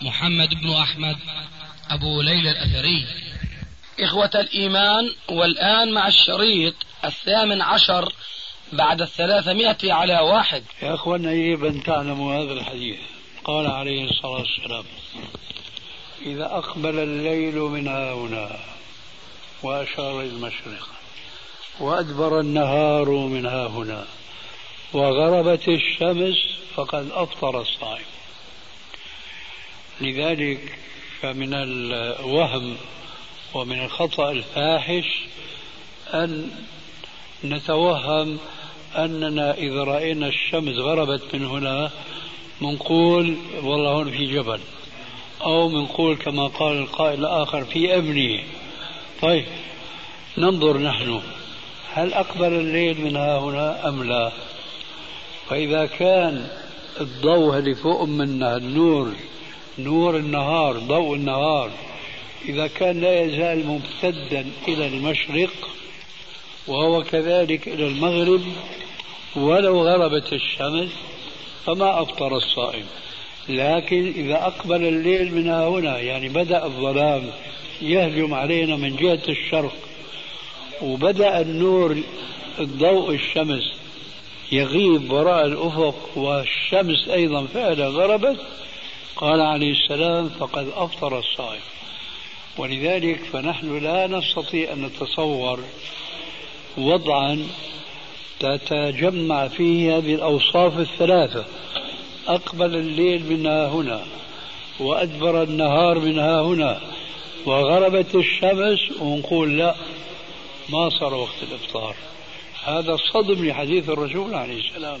محمد بن أحمد أبو ليلى الأثري. إخوة الإيمان والآن مع الشريط الثامن عشر بعد الثلاثمائة على واحد. يا أخوانا يجب أن تعلموا هذا الحديث. قال عليه الصلاة والسلام إذا أقبل الليل من هنا وأشار المشرق وأدبر النهار من ها هنا وغربت الشمس فقد أفطر الصائم. لذلك فمن الوهم ومن الخطأ الفاحش أن نتوهم أننا إذا رأينا الشمس غربت من هنا منقول والله هون في جبل أو منقول كما قال القائل الآخر في أبنية طيب ننظر نحن هل أقبل الليل من ها هنا أم لا؟ فإذا كان الضوء اللي فوق منا النور نور النهار ضوء النهار. إذا كان لا يزال ممتدا إلى المشرق وهو كذلك إلى المغرب ولو غربت الشمس فما أفطر الصائم. لكن إذا أقبل الليل من هنا يعني بدأ الظلام يهجم علينا من جهة الشرق وبدأ النور الضوء الشمس يغيب وراء الأفق والشمس أيضا فعلا غربت قال عليه السلام فقد أفطر الصائم. ولذلك فنحن لا نستطيع أن نتصور وضعا تتجمع فيه هذه الأوصاف الثلاثة. أقبل الليل منها هنا وأدبر النهار منها هنا وغربت الشمس ونقول لا ما صار وقت الإفطار. هذا صدم لحديث الرسول عليه السلام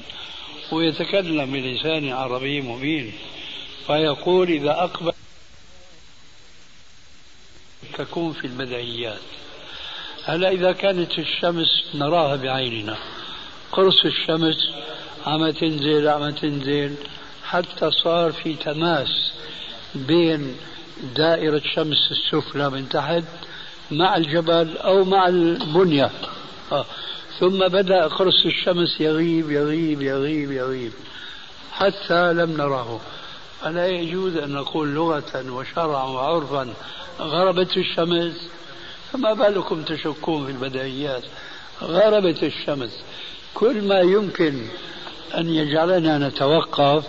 ويتكلم بلسان عربي مبين. فيقول إذا أقبل تكون في البدعيات هلا إذا كانت الشمس نراها بعيننا قرص الشمس عم تنزل عم تنزل حتى صار في تماس بين دائرة شمس السفلى من تحت مع الجبل أو مع البنية. آه. ثم بدأ قرص الشمس يغيب يغيب يغيب يغيب حتى لم نراه. ألا يجوز أن نقول لغة وشرعا وعرفا غربت الشمس؟ فما بالكم تشكون في البدائيات؟ غربت الشمس. كل ما يمكن أن يجعلنا نتوقف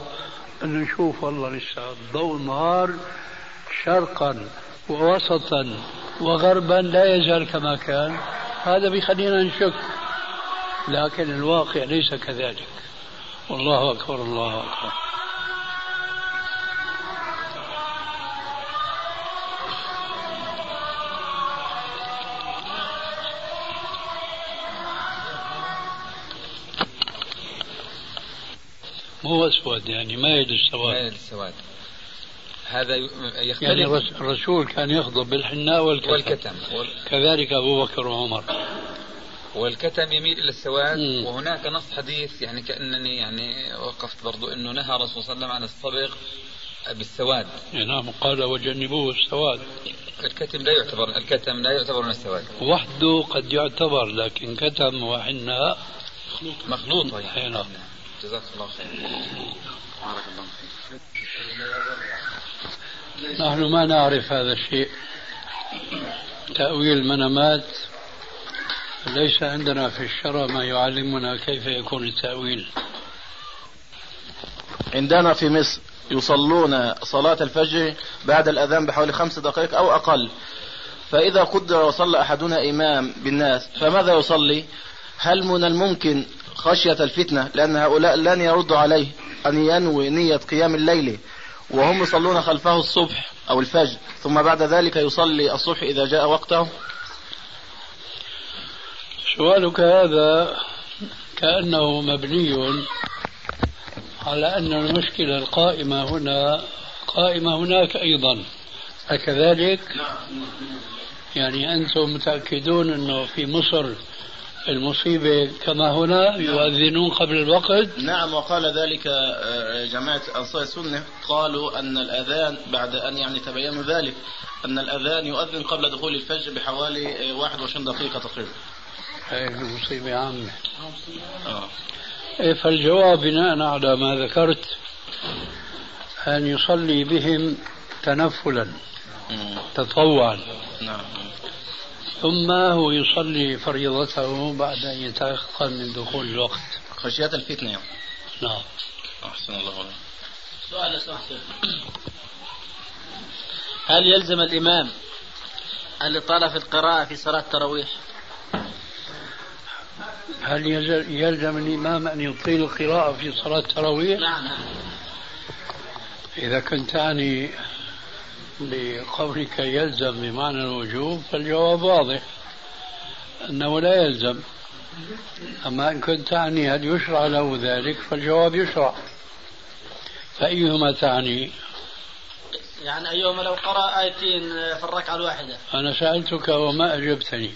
أن نشوف والله لسه ضوء النهار شرقا ووسطا وغربا لا يزال كما كان. هذا بيخلينا نشك. لكن الواقع ليس كذلك. والله أكبر الله أكبر. مو أسود يعني مايل السواد. مايل السواد. هذا يختلف. يعني الرسول كان يخضب بالحناء والكتم, والكتم. كذلك أبو بكر وعمر. والكتم يميل إلى السواد. مم. وهناك نص حديث يعني كأنني يعني وقفت برضو إنه نهى الرسول صلى الله عليه وسلم عن الصبغ بالسواد. نعم قال وجنبوه السواد. الكتم لا يعتبر الكتم لا يعتبر من السواد. وحده قد يعتبر لكن كتم وحناء مخلوط يعني نعم. جزاك الله خير. بارك الله فيك. نحن ما نعرف هذا الشيء. تأويل المنامات ليس عندنا في الشرع ما يعلمنا كيف يكون التأويل. عندنا في مصر يصلون صلاة الفجر بعد الأذان بحوالي خمس دقائق أو أقل. فإذا قدر وصلى أحدنا إمام بالناس فماذا يصلي؟ هل من الممكن خشية الفتنة لأن هؤلاء لن يردوا عليه أن ينوي نية قيام الليل وهم يصلون خلفه الصبح أو الفجر ثم بعد ذلك يصلي الصبح إذا جاء وقته. سؤالك هذا كأنه مبني على أن المشكلة القائمة هنا قائمة هناك أيضا. أكذلك؟ يعني أنتم متأكدون أنه في مصر المصيبة كما هنا يؤذنون قبل الوقت. نعم وقال ذلك آه، جماعة أنصار السنة. قالوا أن الأذان بعد أن يعني تبينوا ذلك أن الأذان يؤذن قبل دخول الفجر بحوالي 21 آه، دقيقة تقريبا. مصيبة عامة. آه. إيه، فالجواب بناء على ما ذكرت أن يصلي بهم تنفلا تطوعا. نعم. ثم هو يصلي فريضته بعد أن يتيقن من دخول الوقت خشية الفتنة يعني. نعم أحسن الله عليك سؤال سمحت هل يلزم الإمام الإطالة في القراءة في صلاة التراويح؟ هل يلزم الإمام أن يطيل القراءة في صلاة التراويح؟ نعم نعم إذا كنت تعني لقولك يلزم بمعنى الوجوب فالجواب واضح. أنه لا يلزم. أما إن كنت تعني هل يشرع له ذلك فالجواب يشرع. فأيهما تعني؟ يعني أيهما لو قرأ آيتين في الركعة الواحدة؟ أنا سألتك وما أجبتني.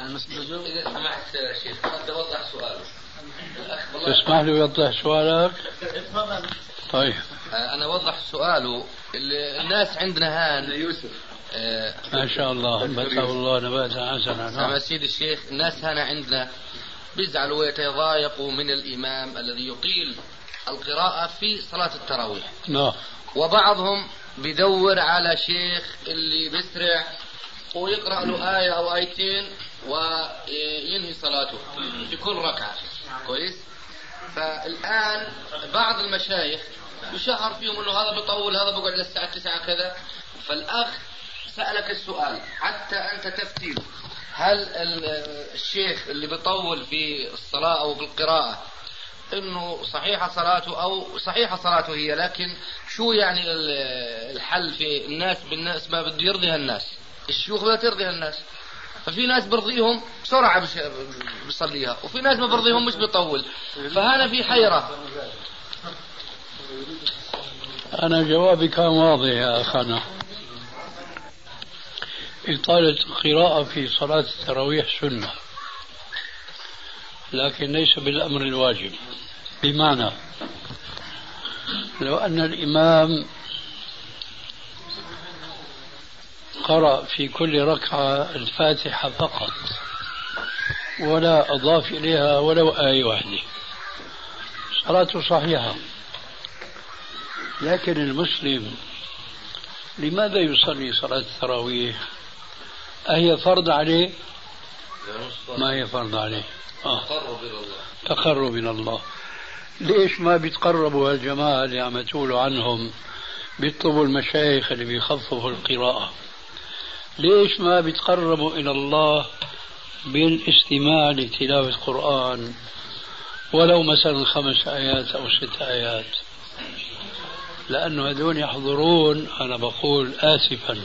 إذا سمحت شيخ قد وضح سؤاله تسمح لي يوضح سؤالك؟ طيب. آه، أنا أوضح سؤاله الناس عندنا هان يوسف. آه، ما شاء الله. نبته الله نباتا حسنا نعم سيدي الشيخ الناس هنا عندنا بيزعلوا ويتضايقوا من الإمام الذي يطيل القراءة في صلاة التراويح. نعم. وبعضهم بدور على شيخ اللي بيسرع ويقرأ له آية أو آيتين وينهي صلاته في كل ركعة. كويس؟ فالآن بعض المشايخ يشهر فيهم انه هذا بيطول هذا بيقعد للساعة 9 كذا. فالأخ سألك السؤال حتى أنت تفتي هل الشيخ اللي بيطول في الصلاة أو بالقراءة إنه صحيحه صلاته أو صحيحه صلاته هي لكن شو يعني الحل في الناس بالناس؟ ما بده يرضي الناس. الشيوخ بدها ترضي الناس. ففي ناس برضيهم بسرعة بيصليها وفي ناس ما برضيهم مش بيطول فهنا في حيرة. أنا جوابي كان واضح يا أخانا. إطالة القراءة في صلاة التراويح سنة لكن ليس بالأمر الواجب. بمعنى لو أن الإمام قرأ في كل ركعة الفاتحة فقط ولا أضاف إليها ولو آية واحدة. صلاته صحيحة. لكن المسلم لماذا يصلي صلاة التراويح؟ أهي فرض عليه؟ ما هي فرض عليه؟ آه. تقرب إلى الله. تقرب إلى الله ليش ما بيتقربوا هالجماعة اللي عم تقولوا عنهم بيطلبوا المشايخ اللي بيخففوا القراءة؟ ليش ما بيتقربوا إلى الله بالاستماع لتلاوة القرآن؟ ولو مثلا خمس آيات أو ست آيات. لأنه هذول يحضرون أنا بقول آسفا.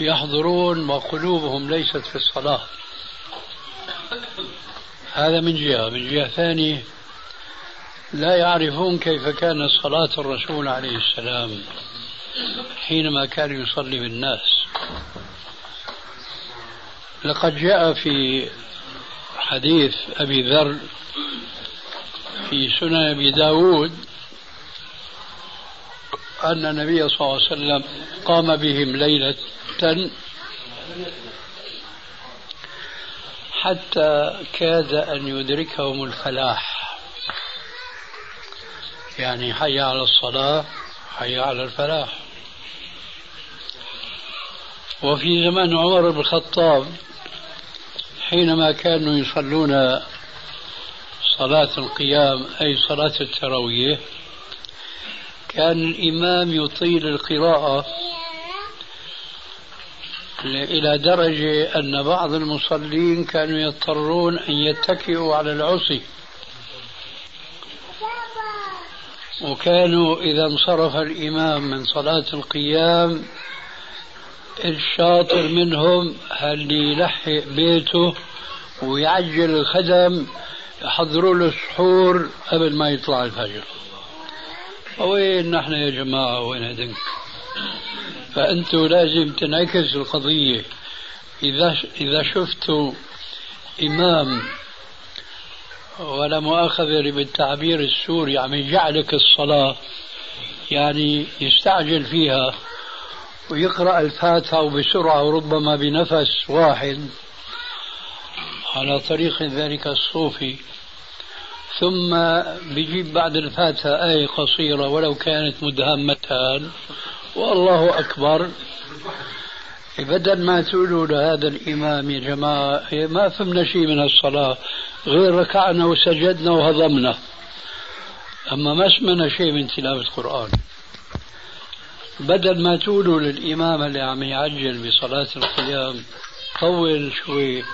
يحضرون وقلوبهم ليست في الصلاة. هذا من جهة. من جهة ثانية لا يعرفون كيف كانت صلاة الرسول عليه السلام حينما كان يصلي بالناس. لقد جاء في حديث أبي ذر في سنن أبي داود أن النبي صلى الله عليه وسلم قام بهم ليلة حتى كاد أن يدركهم الفلاح. يعني حي على الصلاة حي على الفلاح. وفي زمن عمر بن الخطاب حينما كانوا يصلون صلاة القيام أي صلاة التراويح كان الإمام يطيل القراءة إلى درجة أن بعض المصلين كانوا يضطرون أن يتكئوا على العصي. وكانوا إذا انصرف الإمام من صلاة القيام الشاطر منهم هل يلحق بيته ويعجل الخدم يحضروا له السحور قبل ما يطلع الفجر. وين نحن يا جماعة؟ وين هدنك فأنتوا لازم تنعكس القضية. إذا إذا شفتوا إمام ولا مؤاخذة بالتعبير السوري عم يجعلك الصلاة يعني يستعجل فيها ويقرأ الفاتحة وبسرعة وربما بنفس واحد على طريق ذلك الصوفي. ثم بيجيب بعد الفاتحة آية قصيرة ولو كانت مدهمتان والله أكبر. بدل ما تقولوا لهذا الإمام يا جماعة ما فهمنا شيء من الصلاة غير ركعنا وسجدنا وهضمنا. أما ما سمعنا شيء من تلاوة القرآن. بدل ما تقولوا للإمام اللي عم يعجل بصلاة القيام طول شوي.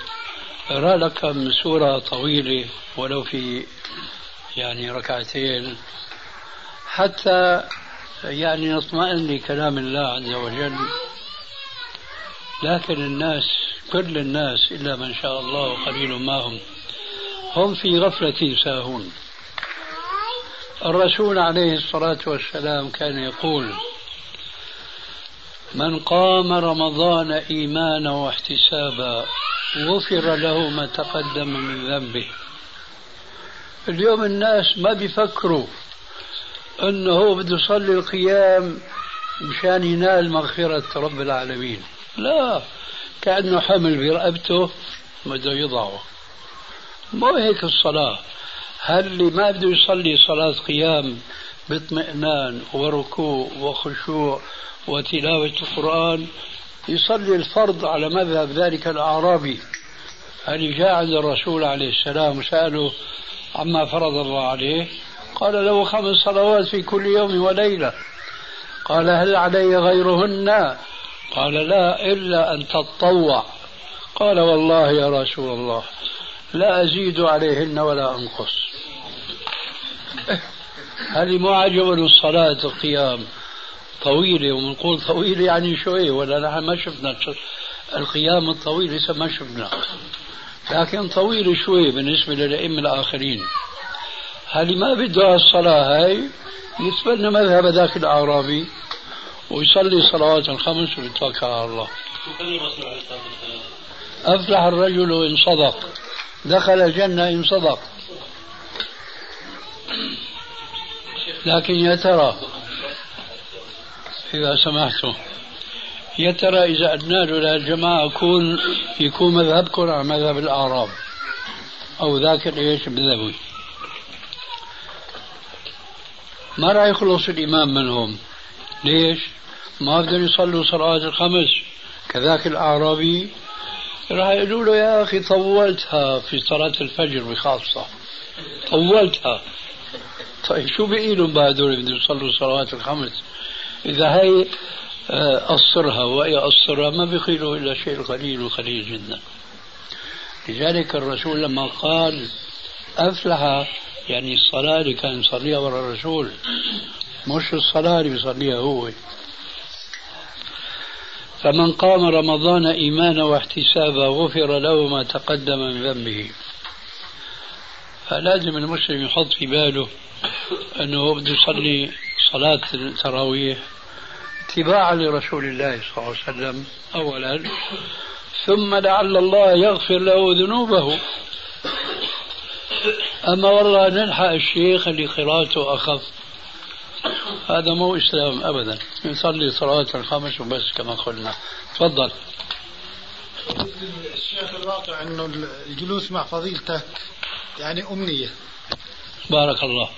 اقرا لك من سورة طويلة ولو في يعني ركعتين حتى يعني نطمئن لكلام الله عز وجل. لكن الناس كل الناس إلا من شاء الله وقليل ما هم هم في غفلة ساهون. الرسول عليه الصلاة والسلام كان يقول من قام رمضان إيمانا واحتسابا غفر له ما تقدم من ذنبه. اليوم الناس ما بيفكروا إنه بده يصلي القيام مشان ينال مغفرة رب العالمين. لا كأنه حمل برقبته بده يضعه. مو هيك الصلاة. هل اللي ما بده يصلي صلاة قيام باطمئنان وركوع وخشوع وتلاوة القرآن يصلي الفرض على مذهب ذلك الأعرابي. اللي جاء عند الرسول عليه السلام وسأله عما فرض الله عليه قال له خمس صلوات في كل يوم وليلة. قال هل علي غيرهن؟ قال لا إلا أن تتطوع قال والله يا رسول الله لا أزيد عليهن ولا أنقص. هل مو الصلاة القيام. طويلة وبنقول طويلة يعني شوي ولا نحن ما شفنا القيام الطويل لسه ما شفنا. لكن طويلة شوي بالنسبة للأئمة الآخرين. هل ما بده الصلاة هاي؟ يتبنى مذهب ذاك الأعرابي ويصلي صلوات الخمس ويتوكل على الله. أفلح الرجل إن صدق. دخل الجنة إن صدق. لكن يا ترى إذا سمحتم. يا ترى إذا أدنا له للجماعة يكون يكون مذهبكم على مذهب الأعراب. أو ذاك الإيش؟ البدوي ما راح يخلص الإمام منهم؟ ليش؟ ما بدهم يصلوا صلاة الخمس كذاك الأعرابي راح يقولوا له يا أخي طولتها في صلاة الفجر بخاصة. طولتها. طيب شو بقي لهم بعد بدهم يصلوا صلوات الخمس إذا هي آه، قصرها وهي قصرها ما بيقيلوا إلا شيء قليل وقليل جدا. لذلك الرسول لما قال أفلح يعني الصلاة اللي كان يصليها ورا الرسول مش الصلاة اللي بيصليها هو. فمن قام رمضان إيمانا واحتسابا غفر له ما تقدم من ذنبه. فلازم المسلم يحط في باله أنه بده يصلي صلاة التراويح اتباعا لرسول الله صلى الله عليه وسلم أولا. ثم لعل الله يغفر له ذنوبه. أما والله نلحق الشيخ اللي قراءته أخف. هذا مو إسلام أبدا. نصلي صلاة الخمس وبس كما قلنا. تفضل. الشيخ الواقع أنه الجلوس مع فضيلتك يعني أمنية. بارك الله.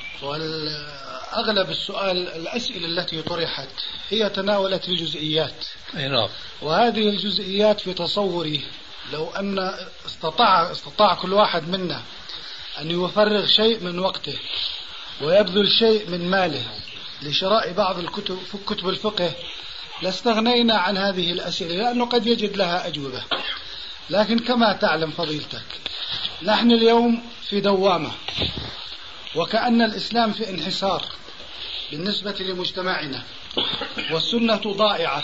والأغلب السؤال الأسئلة التي طرحت هي تناولت الجزئيات. نعم. وهذه الجزئيات في تصوري لو أن استطاع استطاع كل واحد منا أن يفرغ شيء من وقته ويبذل شيء من ماله لشراء بعض الكتب في كتب الفقه لاستغنينا عن هذه الأسئلة لأنه قد يجد لها أجوبة. لكن كما تعلم فضيلتك نحن اليوم في دوامة وكأن الإسلام في انحسار. بالنسبة لمجتمعنا. والسنة ضائعة.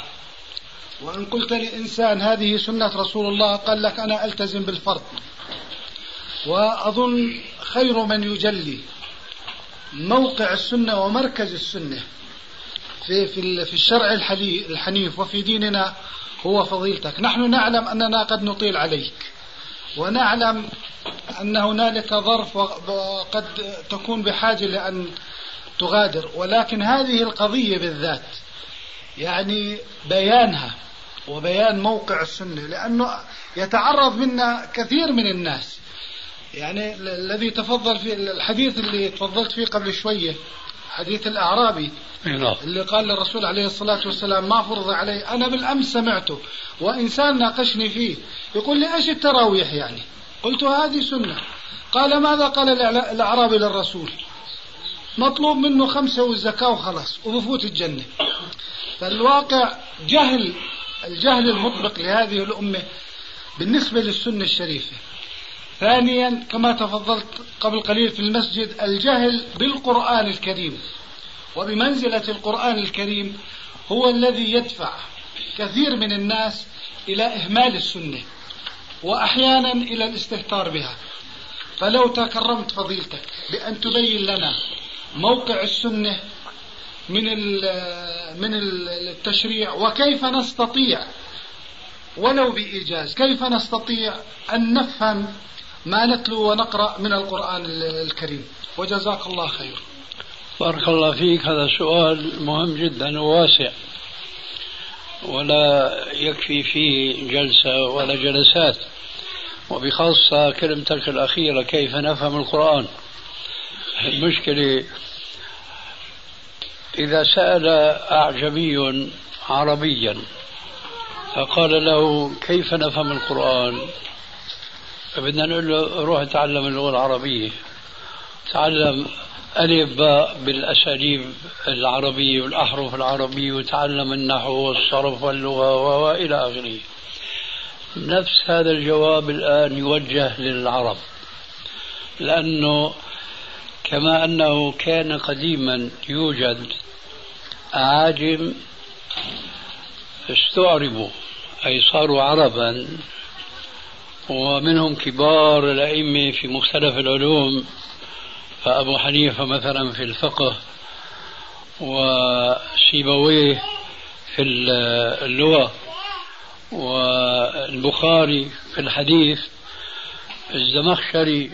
وإن قلت لإنسان هذه سنة رسول الله قال لك أنا ألتزم بالفرض. وأظن خير من يجلي موقع السنة ومركز السنة في في في الشرع الحنيف وفي ديننا هو فضيلتك. نحن نعلم أننا قد نطيل عليك. ونعلم أن هنالك ظرف وقد تكون بحاجة لأن تغادر. ولكن هذه القضية بالذات يعني بيانها وبيان موقع السنة لأنه يتعرض منا كثير من الناس. يعني الذي تفضل في الحديث اللي تفضلت فيه قبل شوية حديث الأعرابي. نعم. اللي قال للرسول عليه الصلاة والسلام ما فرض علي أنا بالأمس سمعته وإنسان ناقشني فيه. يقول لي إيش التراويح يعني؟ قلت هذه سنة. قال ماذا قال الأعرابي للرسول؟ مطلوب منه خمسة والزكاة وخلاص وبفوت الجنة. فالواقع جهل الجهل المطبق لهذه الأمة بالنسبة للسنة الشريفة. ثانيا كما تفضلت قبل قليل في المسجد الجهل بالقرآن الكريم. وبمنزلة القرآن الكريم هو الذي يدفع كثير من الناس إلى إهمال السنة وأحيانا إلى الاستهتار بها. فلو تكرمت فضيلتك بأن تبين لنا موقع السنة من من التشريع وكيف نستطيع ولو بإيجاز كيف نستطيع أن نفهم ما نتلو ونقرأ من القرآن الكريم؟ وجزاك الله خير. بارك الله فيك هذا سؤال مهم جدا وواسع. ولا يكفي فيه جلسة ولا جلسات. وبخاصة كلمتك الأخيرة كيف نفهم القرآن؟ المشكلة إذا سأل أعجمي عربيا فقال له كيف نفهم القرآن؟ فبدنا نقول له روح تعلم اللغة العربية. تعلم ألف باء بالأساليب العربية والأحرف العربية وتعلم النحو والصرف واللغة وإلى آخره. نفس هذا الجواب الآن يوجه للعرب لأنه كما أنه كان قديما يوجد أعاجم استعربوا أي صاروا عربا ومنهم كبار الأئمة في مختلف العلوم فأبو حنيفة مثلا في الفقه وسيبويه في اللغة والبخاري في الحديث الزمخشري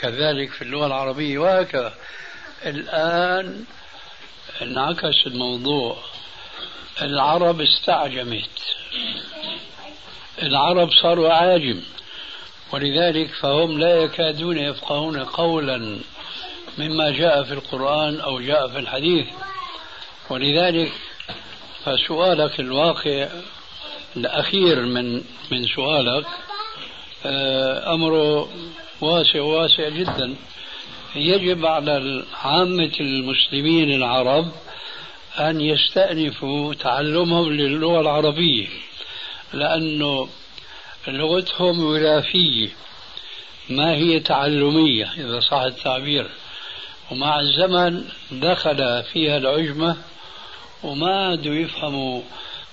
كذلك في اللغة العربية وهكذا. الآن انعكس الموضوع. العرب استعجمت. العرب صاروا عاجم. ولذلك فهم لا يكادون يفقهون قولا مما جاء في القرآن أو جاء في الحديث. ولذلك فسؤالك الواقع الأخير من من سؤالك آه، أمره واسع واسع جدا. يجب على عامة المسلمين العرب أن يستأنفوا تعلمهم للغة العربية لأنه لغتهم وراثية ما هي تعلمية إذا صح التعبير. ومع الزمن دخل فيها العجمة وما عادوا يفهموا.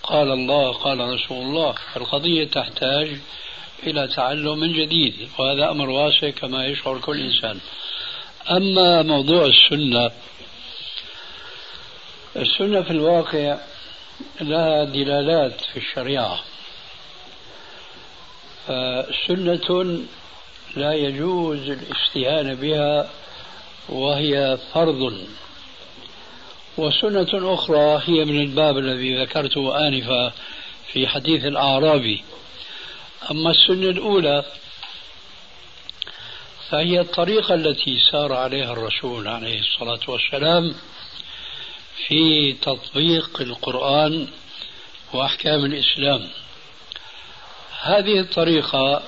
قال الله قال رسول الله القضية تحتاج إلى تعلم من جديد وهذا أمر واسع كما يشعر كل إنسان. أما موضوع السنة السنة في الواقع لها دلالات في الشريعة. سنة لا يجوز الاستهانة بها وهي فرض. وسنة أخرى هي من الباب الذي ذكرته آنفا في حديث الأعرابي. أما السنة الأولى فهي الطريقة التي سار عليها الرسول عليه الصلاة والسلام في تطبيق القرآن وأحكام الإسلام. هذه الطريقة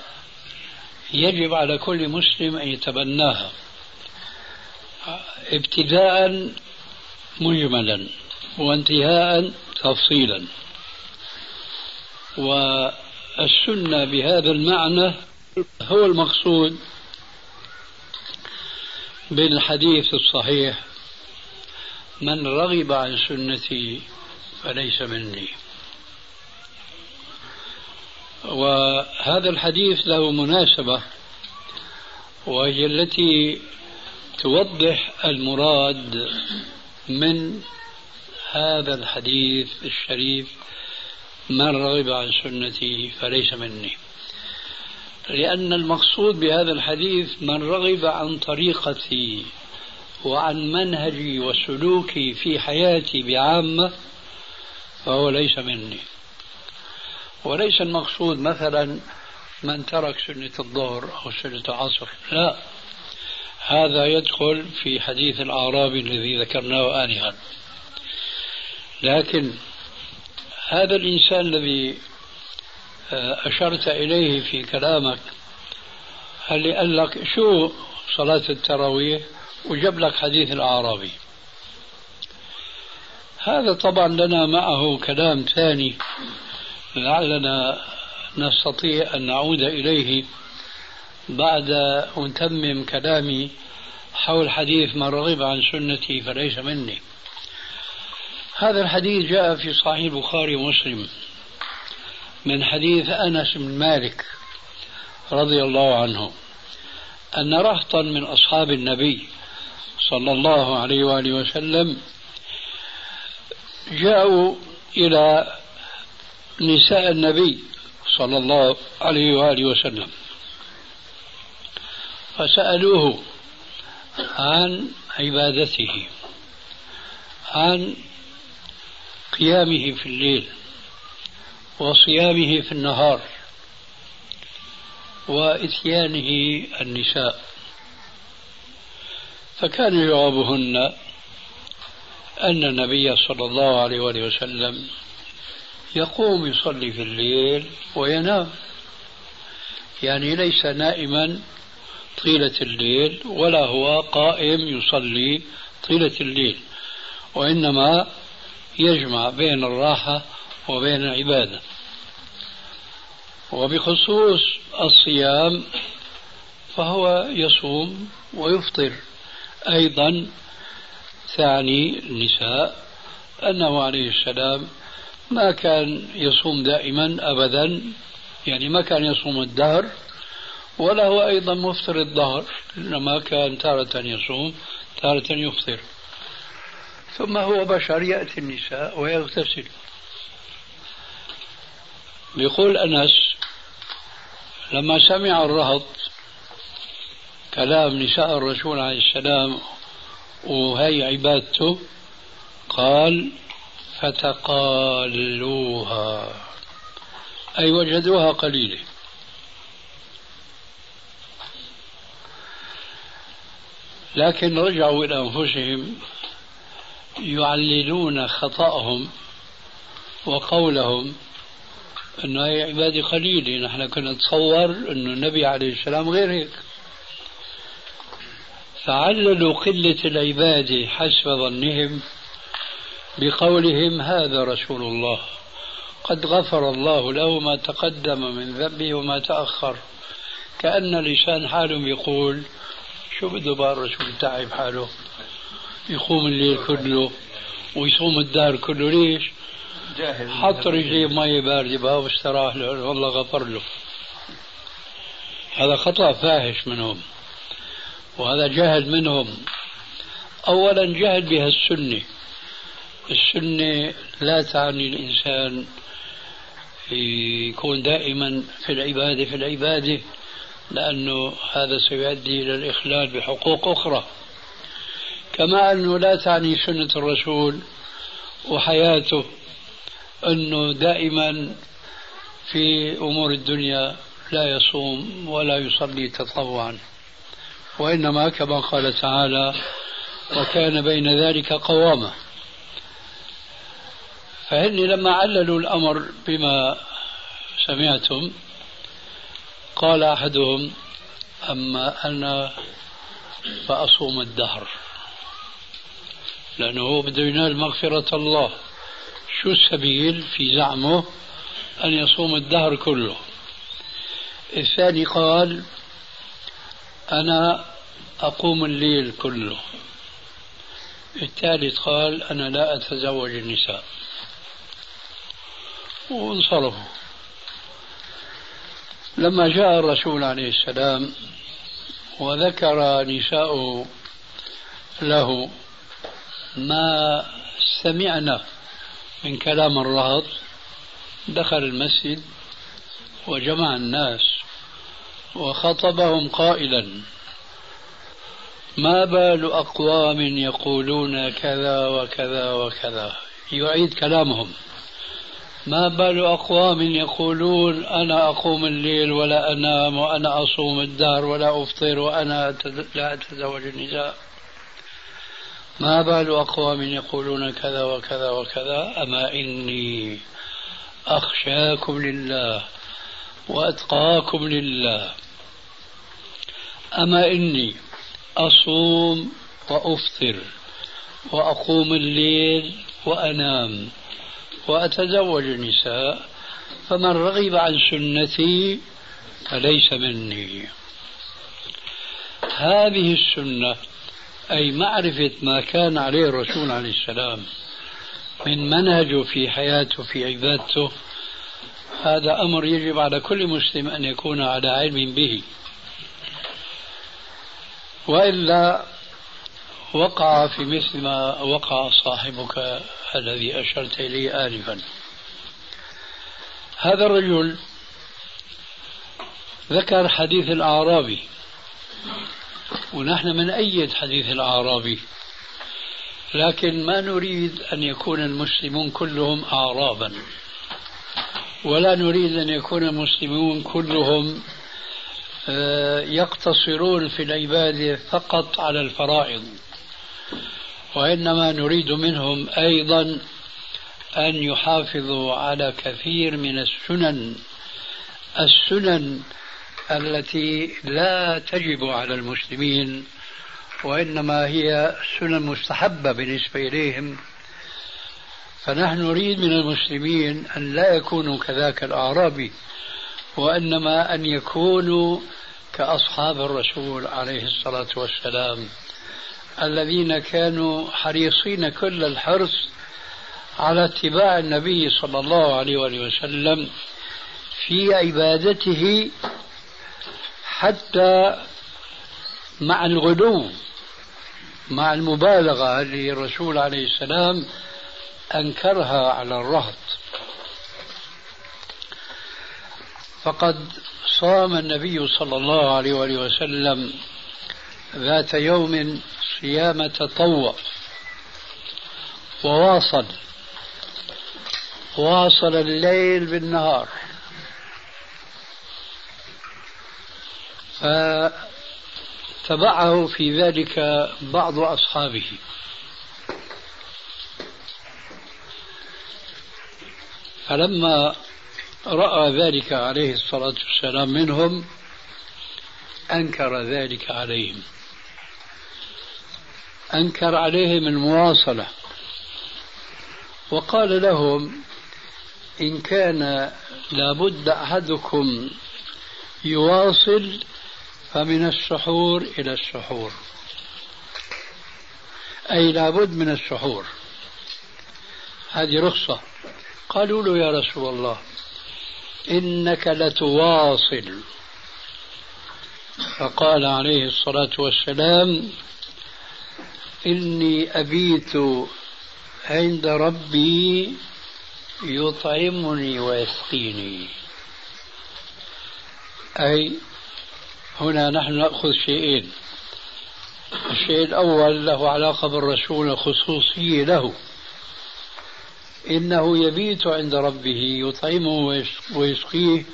يجب على كل مسلم أن يتبناها ابتداء مجملا وانتهاء تفصيلا. والسنة بهذا المعنى هو المقصود بالحديث الصحيح من رغب عن سنتي فليس مني. وهذا الحديث له مناسبة وهي التي توضح المراد من هذا الحديث الشريف من رغب عن سنتي فليس مني. لأن المقصود بهذا الحديث من رغب عن طريقتي وعن منهجي وسلوكي في حياتي بعامة فهو ليس مني. وليس المقصود مثلا من ترك سنة الظهر أو سنة العصر. لا. هذا يدخل في حديث الأعرابي الذي ذكرناه آنفا. لكن هذا الإنسان الذي آه، أشرت إليه في كلامك هل قال لك شو صلاة التراويح؟ وجاب لك حديث الأعرابي. هذا طبعا لنا معه كلام ثاني لعلنا نستطيع أن نعود إليه بعد أن تمم كلامي حول حديث من رغب عن سنتي فليس مني. هذا الحديث جاء في صحيح البخاري ومسلم من حديث أنس بن مالك رضي الله عنه أن رهطا من أصحاب النبي صلى الله عليه وآله وسلم جاءوا إلى نساء النبي صلى الله عليه وآله وسلم فسألوه عن عبادته عن قيامه في الليل وصيامه في النهار وإتيانه النساء. فكان جوابهن أن النبي صلى الله عليه وآله وسلم يقوم يصلي في الليل وينام. يعني ليس نائما طيلة الليل ولا هو قائم يصلي طيلة الليل وإنما يجمع بين الراحة وبين العبادة. وبخصوص الصيام فهو يصوم ويفطر. أيضا ثاني النساء أنه عليه السلام ما كان يصوم دائما أبدا يعني ما كان يصوم الدهر ولا هو أيضا مفطر الظهر إنما كان تارة يصوم تارة يفطر. ثم هو بشر يأتي النساء ويغتسل. يقول أنس لما سمع الرهط كلام نساء الرسول عليه السلام وهي عبادته قال فتقالوها. أي وجدوها قليلة. لكن رجعوا إلى أنفسهم يعللون خطأهم وقولهم أنه هي عبادة قليلة نحن كنا نتصور أنه النبي عليه السلام غير هيك. فعللوا قلة العبادة حسب ظنهم بقولهم هذا رسول الله. قد غفر الله له ما تقدم من ذنبه وما تأخر. كأن لسان حالهم يقول شو بده بقى الرسول تعب حاله؟ يقوم الليل كله ويصوم الدهر كله ليش؟ جاهل حط رجليه بمية باردة بقى واستراح له والله غفر له. هذا خطأ فاحش منهم وهذا جهل منهم. أولا جهل بها السنة. السنة لا تعني الإنسان يكون دائما في العبادة في العبادة لأنه هذا سيؤدي إلى الإخلال بحقوق أخرى. كما أنه لا تعني سنة الرسول وحياته أنه دائما في أمور الدنيا لا يصوم ولا يصلي تطوعا وإنما كما قال تعالى وكان بين ذلك قوامة فهن لما عللوا الأمر بما سمعتم قال أحدهم أما أنا فأصوم الدهر لأنه هو بده ينال مغفرة الله. شو السبيل في زعمه أن يصوم الدهر كله؟ الثاني قال أنا أقوم الليل كله. الثالث قال أنا لا أتزوج النساء. وانصرفوا. لما جاء الرسول عليه السلام وذكر نساء له ما سمعنا من كلام الرهط دخل المسجد وجمع الناس وخطبهم قائلا ما بال أقوام يقولون كذا وكذا وكذا؟ يعيد كلامهم ما بال أقوام يقولون أنا أقوم الليل ولا أنام وأنا أصوم الدهر ولا أفطر وأنا لا أتزوج النساء؟ ما بال أقوام يقولون كذا وكذا وكذا أما إني أخشاكم لله وأتقاكم لله. أما إني أصوم وأفطر وأقوم الليل وأنام وأتزوج النساء فمن رغب عن سنتي فليس مني. هذه السنة أي معرفة ما كان عليه الرسول عليه السلام من منهجه في حياته في عبادته هذا أمر يجب على كل مسلم أن يكون على علم به. وإلا وقع في مثل ما وقع صاحبك الذي أشرت إليه آنفا. هذا الرجل ذكر حديث الأعرابي. ونحن من أيد حديث الأعرابي؟ لكن ما نريد أن يكون المسلمون كلهم أعرابا. ولا نريد أن يكون المسلمون كلهم آه، يقتصرون في العبادة فقط على الفرائض. وإنما نريد منهم أيضا أن يحافظوا على كثير من السنن. السنن التي لا تجب على المسلمين وإنما هي سنن مستحبة بالنسبة إليهم. فنحن نريد من المسلمين أن لا يكونوا كذاك الأعرابي وإنما أن يكونوا كأصحاب الرسول عليه الصلاة والسلام الذين كانوا حريصين كل الحرص على اتباع النبي صلى الله عليه وسلم في عبادته حتى مع الغلو مع المبالغة اللي الرسول عليه السلام أنكرها على الرهط. فقد صام النبي صلى الله عليه وسلم ذات يوم صيام تطوع. وواصل واصل الليل بالنهار. فتبعه في ذلك بعض أصحابه. فلما رأى ذلك عليه الصلاة والسلام منهم أنكر ذلك عليهم. أنكر عليهم المواصلة. وقال لهم إن كان لابد أحدكم يواصل فمن السحور إلى السحور أي لابد من السحور هذه رخصة. قالوا له يا رسول الله إنك لتواصل. فقال عليه الصلاة والسلام إني أبيت عند ربي يطعمني ويسقيني. أي هنا نحن نأخذ شيئين. الشيء الأول له علاقة بالرسول خصوصية له. إنه يبيت عند ربه يطعمه ويسقيه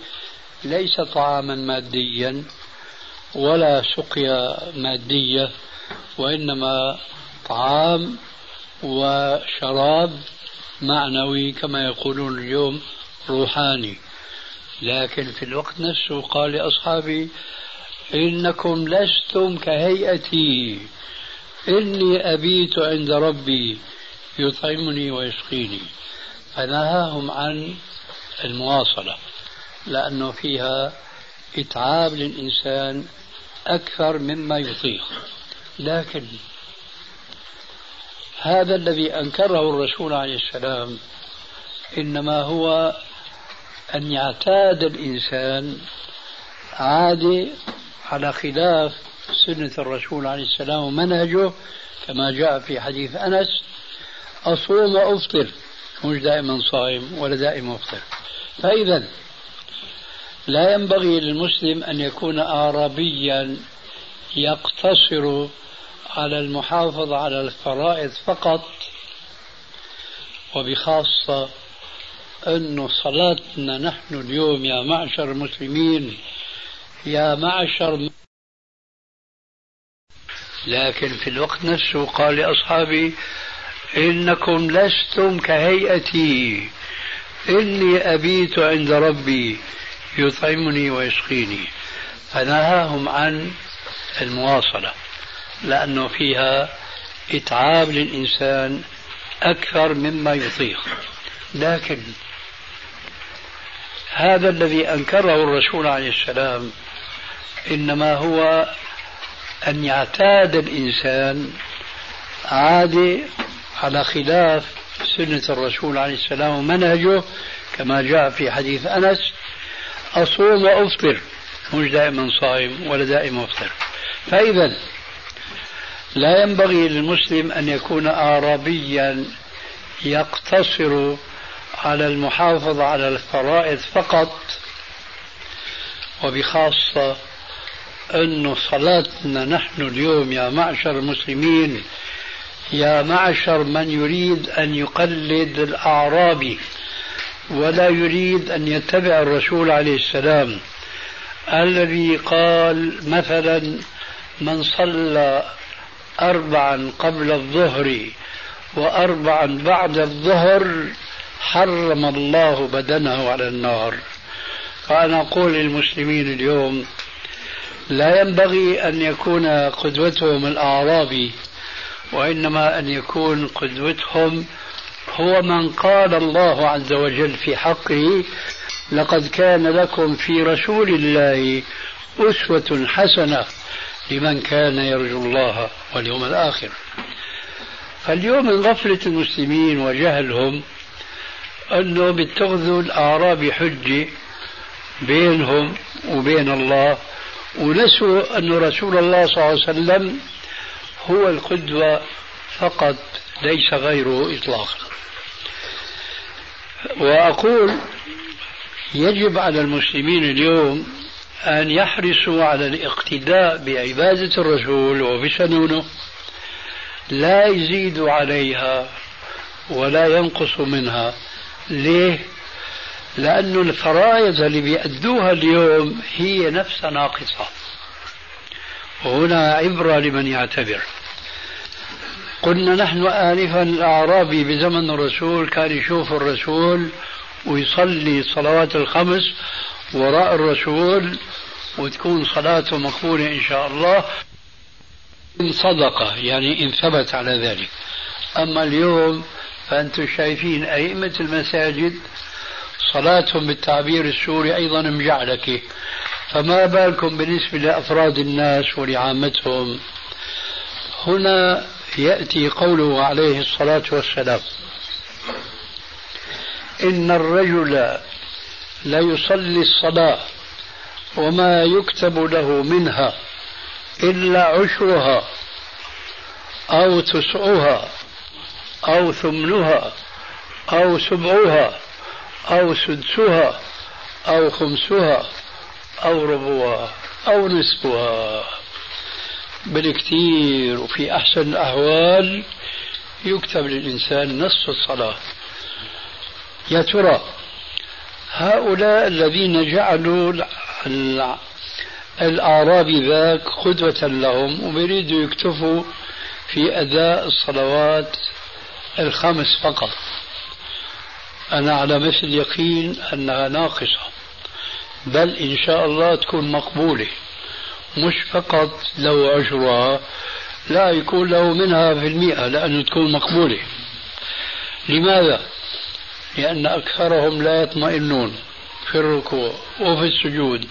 ليس طعاما ماديا ولا سقيا مادية وإنما طعام وشراب معنوي كما يقولون اليوم روحاني. لكن في الوقت نفسه قال لأصحابي إنكم لستم كهيئتي. إني أبيت عند ربي يطعمني ويسقيني فنهاهم عن المواصلة لأنه فيها إتعاب للإنسان أكثر مما يطيق. لكن هذا الذي أنكره الرسول عليه السلام إنما هو أن يعتاد الإنسان عادة على خلاف سنة الرسول عليه السلام ومنهجه كما جاء في حديث أنس أصوم وأفطر مش دائما صائم ولا دائما أفطر. فإذا لا ينبغي للمسلم أن يكون أعرابيا يقتصر على المحافظة على الفرائض فقط وبخاصة أن صلاتنا نحن اليوم يا معشر المسلمين يا معشر لكن في الوقت نفسه قال لأصحابه إنكم لستم كهيئتي. إني أبيت عند ربي يطعمني ويسقيني. فنهاهم عن المواصلة لأنه فيها إتعاب للإنسان أكثر مما يطيق. لكن هذا الذي أنكره الرسول عليه السلام إنما هو أن يعتاد الإنسان عادة على خلاف سنة الرسول عليه السلام ومنهجه كما جاء في حديث أنس أصوم وأفطر مش دائما صائم ولا دائما أفطر. فإذا لا ينبغي للمسلم أن يكون أعرابيا يقتصر على المحافظة على الفرائض فقط وبخاصة أن صلاتنا نحن اليوم يا معشر المسلمين يا معشر من يريد أن يقلد الأعرابي ولا يريد أن يتبع الرسول عليه السلام. الذي قال مثلا من صلى أربعا قبل الظهر وأربعا بعد الظهر حرم الله بدنه على النار. فأنا أقول للمسلمين اليوم لا ينبغي أن يكون قدوتهم الأعرابي وإنما أن يكون قدوتهم هو من قال الله عز وجل في حقه لقد كان لكم في رسول الله أسوة حسنة لمن كان يرجو الله واليوم الآخر. فاليوم من غفلة المسلمين وجهلهم أنه بيتخذوا الأعراب حجة بينهم وبين الله ونسوا أن رسول الله صلى الله عليه وسلم هو القدوة فقط ليس غيره إطلاقا. وأقول يجب على المسلمين اليوم أن يحرصوا على الاقتداء بعبادة الرسول وبسنونه. لا يزيدوا عليها ولا ينقصوا منها. ليه؟ لأن الفرائض اللي بيأدوها اليوم هي نفسها ناقصة. وهنا عبرة لمن يعتبر. قلنا نحن آنفا الأعرابي بزمن الرسول كان يشوف الرسول ويصلي الصلوات الخمس وراء الرسول وتكون صلاته مقبولة إن شاء الله. إن صدق يعني إن ثبت على ذلك. أما اليوم فأنتم شايفين أئمة المساجد صلاتهم بالتعبير السوري أيضا مجعلكة فما بالكم بالنسبة لأفراد الناس ولعامتهم؟ هنا يأتي قوله عليه الصلاة والسلام إن الرجل ليصلي الصلاة وما يكتب له منها إلا عشرها أو تسعها أو ثمنها أو سبعها أو سدسها أو خمسها أو ربعها أو نصفها. بالكثير وفي أحسن الأحوال يكتب للإنسان نصف الصلاة. يا ترى هؤلاء الذين جعلوا الأعرابي ذاك قدوة لهم ويريدوا يكتفوا في أداء الصلوات الخمس فقط. أنا على مثل يقين أنها ناقصة بل إن شاء الله تكون مقبولة. مش فقط لو عشرها لا يكون له منها في المئة لأنه تكون مقبولة. لماذا؟ لأن أكثرهم لا يطمئنون في الركوع وفي السجود.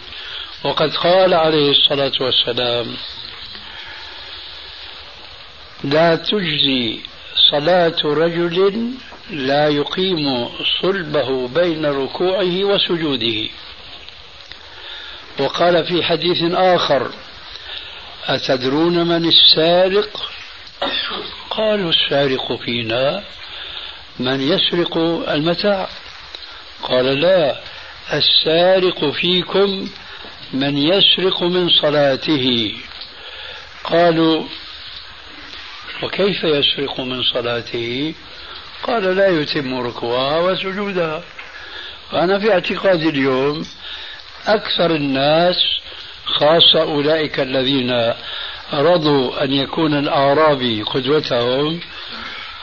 وقد قال عليه الصلاة والسلام لا تجزي صلاة رجل لا يقيم صلبه بين ركوعه وسجوده. وقال في حديث آخر أتدرون من السارق؟ قالوا السارق فينا. من يسرق المتاع؟ قال لا السارق فيكم من يسرق من صلاته. قالوا وكيف يسرق من صلاته؟ قال لا يتم ركوعها وسجودها. وأنا في اعتقادي اليوم أكثر الناس خاصة أولئك الذين رضوا أن يكون الأعرابي قدوتهم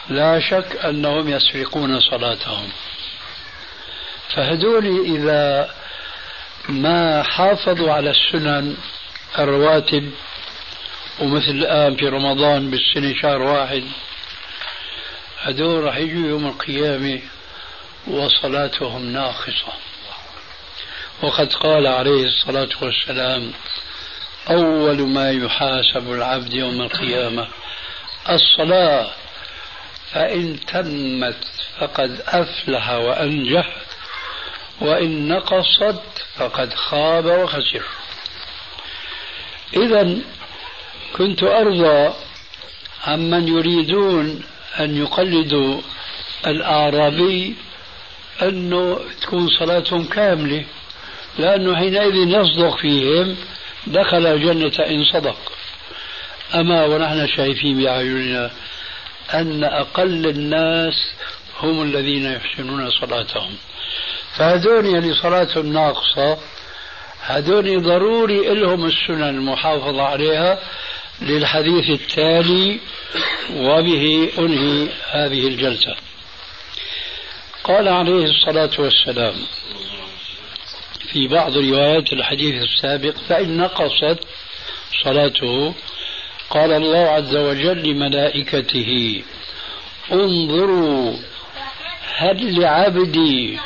لا شك أنهم يسرقون صلاتهم. فهدول إذا ما حافظوا على السنن الرواتب ومثل الآن في رمضان بالسنة شهر واحد. هدول راح يجوا يوم القيامة وصلاتهم ناقصة. وقد قال عليه الصلاة والسلام أول ما يحاسب العبد يوم القيامة الصلاة فإن تمت فقد أفلح وأنجح وإن نقصت فقد خاب وخسر. إذا كنت أرضى عمن يريدون أن يقلدوا الأعرابي أنه تكون صلاتهم كاملة لأنه حينئذ يصدق فيهم دخل الجنة إن صدق. أما ونحن شايفين بأعيننا أن أقل الناس هم الذين يحسنون صلاتهم. فهذول اللي صلاتهم ناقصة هذول ضروري لهم السنن المحافظة عليها للحديث التالي وبه أنهي هذه الجلسة. قال عليه الصلاة والسلام في بعض روايات الحديث السابق فإن نقصت صلاته. قال الله عز وجل لملائكته انظروا هل لعبدي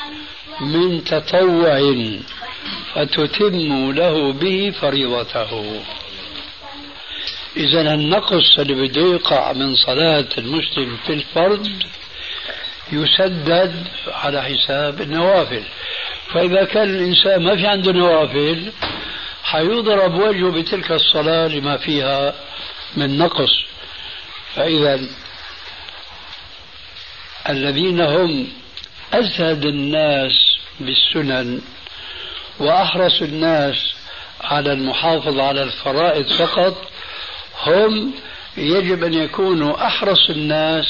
من تطوع فتتم له به فريضته. إذا النقص اللي بده يقع من صلاة المسلم في الفرد يسدد على حساب النوافل. فإذا كان الإنسان ما في عنده نوافل حيضرب وجهه بتلك الصلاة لما فيها من نقص. فإذا الذين هم أزهد الناس بالسنن وأحرص الناس على المحافظة على الفرائض فقط هم يجب أن يكونوا أحرص الناس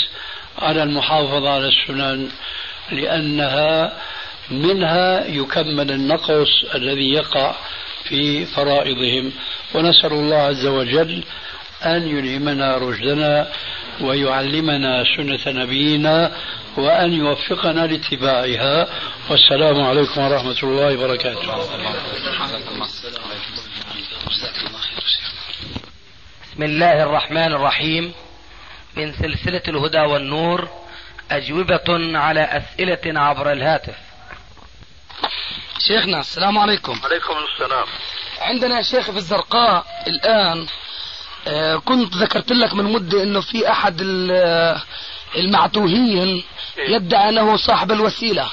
على المحافظة على السنن لأنها منها يكمل النقص الذي يقع في فرائضهم. ونسأل الله عز وجل أن يلهمنا رشدنا ويعلمنا سنة نبينا وأن يوفقنا لاتباعها. والسلام عليكم ورحمة الله وبركاته. بسم الله الرحمن الرحيم. من سلسلة الهدى والنور أجوبة على أسئلة عبر الهاتف. شيخنا السلام عليكم. عليكم السلام. عندنا يا شيخ في الزرقاء الآن آه، كنت ذكرت لك من مدة إنه في أحد المعتوهين يدعي إنه صاحب الوسيلة.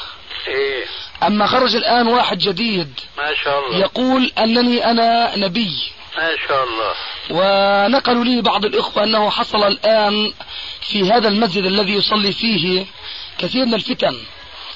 إيه. أما خرج الآن واحد جديد ما شاء الله. يقول أنني أنا نبي. ما شاء الله. ونقلوا لي بعض الإخوة أنه حصل الآن في هذا المسجد الذي يصلي فيه كثير من الفتن.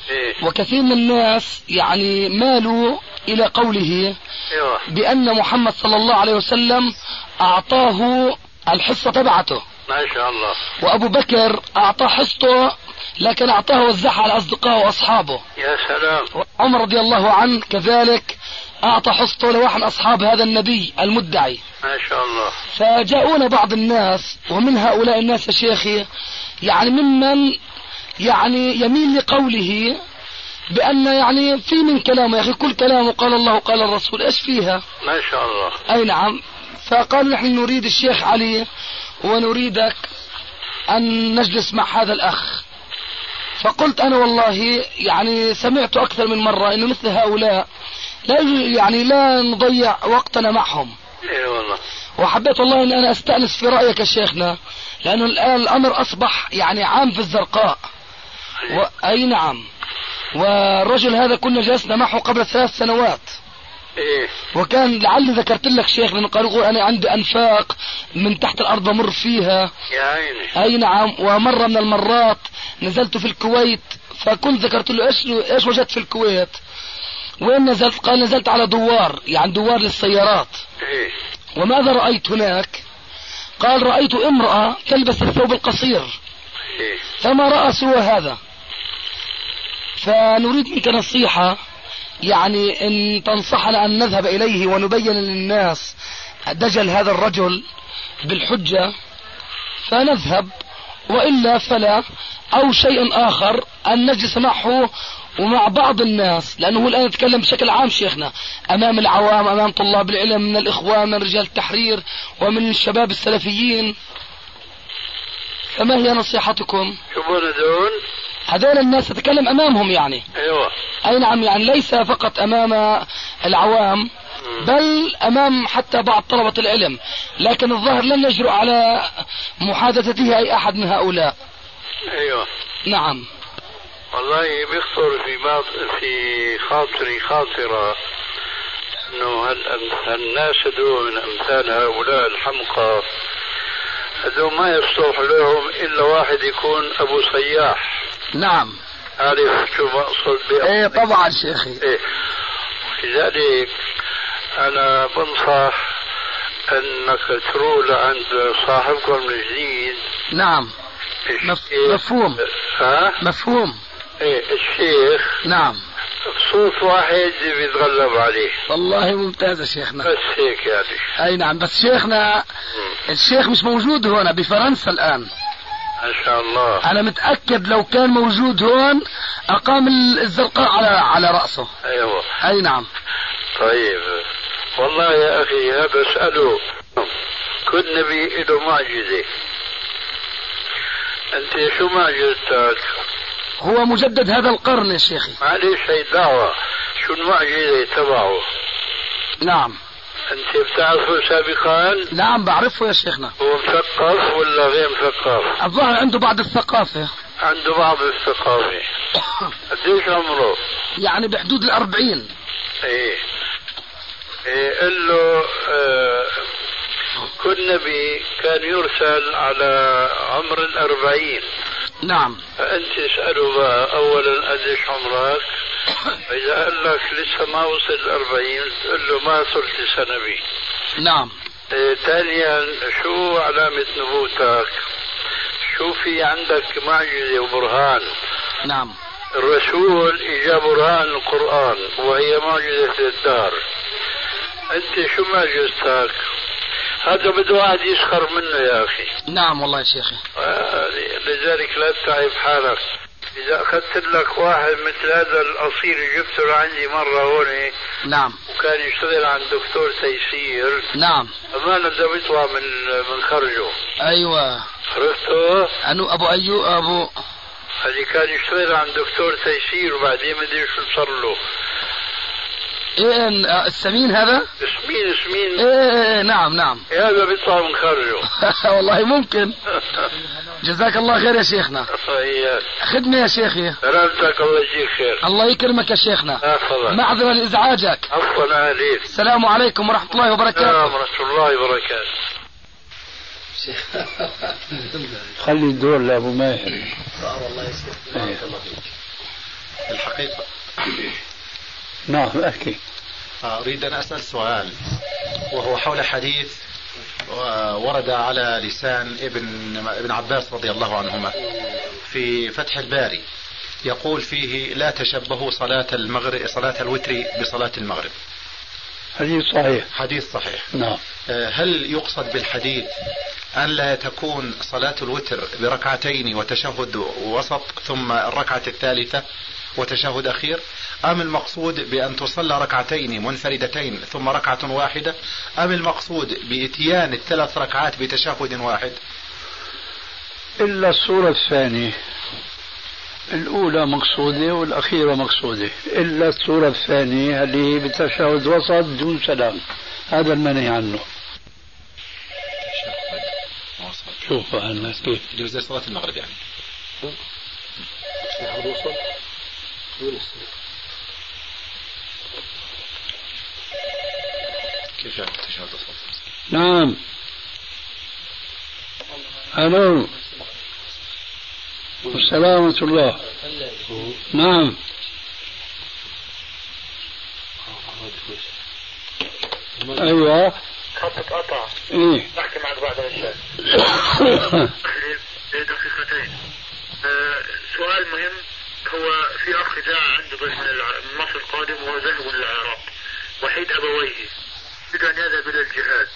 إيه؟ وكثير من الناس يعني مالوا إلى قوله أيوه. بأن محمد صلى الله عليه وسلم أعطاه الحصة تبعته. ما شاء الله. وأبو بكر اعطاه حصته لكن أعطاه وزعها على اصدقائه وأصحابه. يا سلام. عمر رضي الله عنه كذلك أعطى حصته لواحد من أصحاب هذا النبي المدعي. ما شاء الله. فجاءونا بعض الناس ومن هؤلاء الناس يا شيخي يعني ممن يعني يميل لقوله بأن يعني في من كلامه يا أخي كل كلامه قال الله قال الرسول إيش فيها؟ ما شاء الله. أي نعم. فقالوا نحن نريد الشيخ علي ونريدك أن نجلس مع هذا الأخ. فقلت أنا والله يعني سمعت أكثر من مرة أنه مثل هؤلاء لا يعني لا نضيع وقتنا معهم. اي والله. وحبيت والله إن أنا أستأنس في رأيك يا شيخنا لأنه الآن الأمر أصبح يعني عام في الزرقاء. و... أي نعم. والرجل هذا كنا جلسنا معه قبل ثلاث سنوات. إيه. وكان لعلي ذكرت لك شيخ لأنه قالوا يقول أنا عندي أنفاق من تحت الأرض بمر فيها. يا عيني. أي نعم. ومرة من المرات نزلت في الكويت فكنت ذكرت له إيش إيش وجدت في الكويت؟ وين نزلت؟ قال نزلت على دوار يعني دوار للسيارات. إيه. وماذا رأيت هناك؟ قال رأيت امرأة تلبس الثوب القصير. إيه. فما رأى سوى هذا؟ فنريد منك نصيحة يعني إن تنصحنا أن نذهب إليه ونبين للناس دجل هذا الرجل بالحجة فنذهب وإلا فلا أو شيء آخر أن نجلس معه ومع بعض الناس لأنه هو الآن يتكلم بشكل عام شيخنا أمام العوام أمام طلاب العلم من الإخوان من رجال التحرير ومن الشباب السلفيين. فما هي نصيحتكم؟ شو دون؟ هذول الناس تتكلم أمامهم يعني. أيوه. أي نعم يعني ليس فقط أمام العوام بل أمام حتى بعض طلبة العلم. لكن الظاهر لن يجرؤ على محادثته أي أحد من هؤلاء. أيوه. نعم. والله بيخطر في في خاطري خاطرة. إنه هال- هالناس هدول من أمثال هؤلاء الحمقى. هدول ما يصلح لهم إلا واحد يكون أبو سياح. نعم. عارف شو بقصد بأبو إيه طبعا شيخي. إيه. لذلك أنا بنصح أنك تروح لعند صاحبكم الجديد. نعم. مف... الشيخ- مفهوم. ها؟ مفهوم. إيه الشيخ. نعم. صوت واحد بيتغلب عليه. والله ممتاز يا شيخنا. بس هيك يعني. أي نعم بس شيخنا الشيخ مش موجود هنا بفرنسا الآن. إن شاء الله. أنا متأكد لو كان موجود هون أقام الزرقاء على على رأسه. أيوه. أي نعم. طيب. والله يا أخي هذا اسأله كل نبي له معجزة. أنت شو معجزتك؟ هو مجدد هذا القرن يا شيخي. معلش هي دعوة شو المعجزة تبعه؟ نعم. أنت بتعرفه سابقا؟ نعم بعرفه يا شيخنا. هو مثقف ولا غير مثقف؟ الظاهر عنده بعض الثقافة. عنده بعض الثقافة. قديش عمره؟ يعني بحدود الأربعين. إيه. إيه قل له آه كل نبي كان يرسل على عمر الأربعين. نعم. فأنت اسأله بقى أولا قديش عمرك إذا قال لك لسه ما وصل الأربعين تقول له ما صرت نبي نعم. إيه، ثانيا شو علامة نبوتك؟ شو في عندك معجزة وبرهان؟ نعم. الرسول إجا برهان القرآن وهي معجزة الدار. أنت شو معجزتك؟ هذا بده واحد يسخر منه يا أخي. نعم والله يا شيخي. آه، لذلك لا تتعب حالك. إذا أخذت لك واحد مثل هذا الأصيل جبته لعندي مرة هون. نعم. وكان يشتغل عند دكتور تيسير. نعم. أمانة ده بيطلع من من خرجه. أيوة. عرفته؟ أنو أبو أيوب أبو؟ اللي كان يشتغل عند دكتور تيسير وبعدين ما أدري شو صار له. إيه إن- آه، السمين هذا؟ سمين سمين إيه, إيه, إيه نعم نعم. هذا بيطلع من خرجه والله ممكن. جزاك الله خير يا شيخنا. خدمة يا شيخي. سلامتك الله يجزيك خير. الله يكرمك يا شيخنا. احفظك معذرة لإزعاجك. عفوا عليك. السلام عليكم ورحمة الله السلام وبركاته ورحمة الله وبركاته. خلي الدور لأبو ماهر. إيه. الحقيقة. نعم أحكي. أريد أن أسأل سؤال وهو حول حديث ورد على لسان ابن ابن عباس رضي الله عنهما في فتح الباري. يقول فيه لا تشبهوا صلاة المغرب صلاة الوتر بصلاة المغرب. حديث صحيح. حديث صحيح. نعم. آه، هل يقصد بالحديث أن لا تكون صلاة الوتر بركعتين وتشهد وسط ثم الركعة الثالثة؟ وتشهد أخير؟ أم المقصود بأن تصلى ركعتين منفردتين ثم ركعة واحدة؟ أم المقصود بإتيان الثلاث ركعات بتشهد واحد؟ إلا الصورة الثانية. الأولى مقصودة والأخيرة مقصودة. إلا الصورة الثانية اللي بتشهد وسط دون سلام هذا المنهي عنه. شوف أنا كيف. زي صلاة المغرب يعني. كيف يعني التشهد نعم. ألو السلام ورحمة الله. نعم. أيوه. خطك قطع إيه. بحكي معك بعد العشاء دقيقتين. آه، سؤال مهم. هو في أخ جاء عنده بس مصر قادم وهو ذاهب إلى العراق وحيد أبويه يريد أن يذهب إلى الجهاد.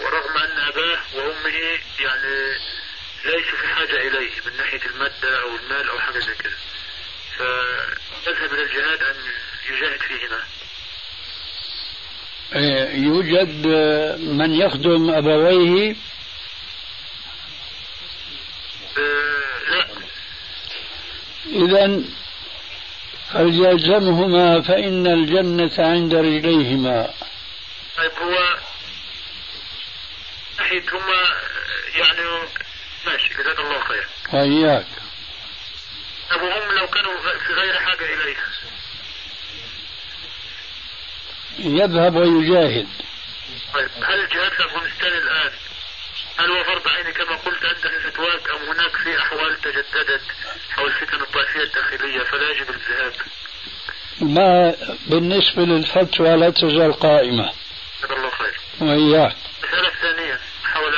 ورغم أن أباه وأمه يعني ليسوا في حاجة إليه من ناحية المادة أو المال أو حاجة زي كده. فيذهب إلى الجهاد أن يجاهد فيهما. إيه، يوجد آه، من يخدم أبويه آه، لا إذا فليلزمهما فإن الجنة عند رجليهما. طيب هو ناحية هما يعني ماشي جزاك الله خير. وإياك. طب وهم لو كانوا في غير حاجة إليها يذهب ويجاهد. طيب هل الجهاد في أفغانستان الآن هل هو فرض عين كما قلت أنت في فتواك أم هناك في أحوال تجددت حول الفتن الطائفية الداخلية فلا يجب الذهاب؟ ما بالنسبة للفتوى لا تزال قائمة. جزاك الله خير. وإياك. المسألة الثانية حول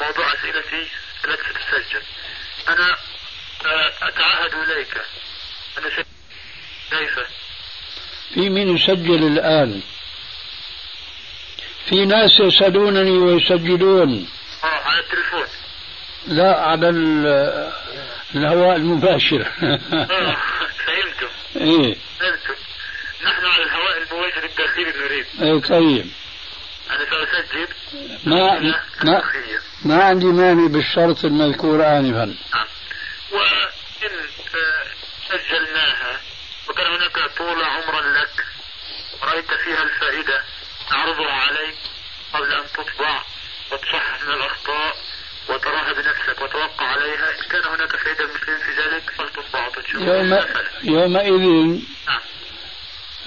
موضوع أسئلتي. التي ستسجل أنا آه، أتعهد إليك. أن أسجل كيف؟ في من يسجل الآن. في ناس يسألونني ويسجلون. على التليفون. لا على ال- الهواء المباشر. آه فهمتم. إيه. فهمتم. نحن على الهواء المباشر الداخلي نريد. إيه طيب. أنا سأسجل ما ما ما عندي مانع بالشرط المذكور آنفا نعم وإن آه، سجلناها وكان هناك طول عمرا لك رأيت فيها الفائدة نعرضها عليك قبل أن تطبع. وتصحح من الأخطاء وتراها بنفسك وتوقع عليها. إن كان هناك فائدة للمسلمين في ذلك وتنشر يوم. يومئذ نعم.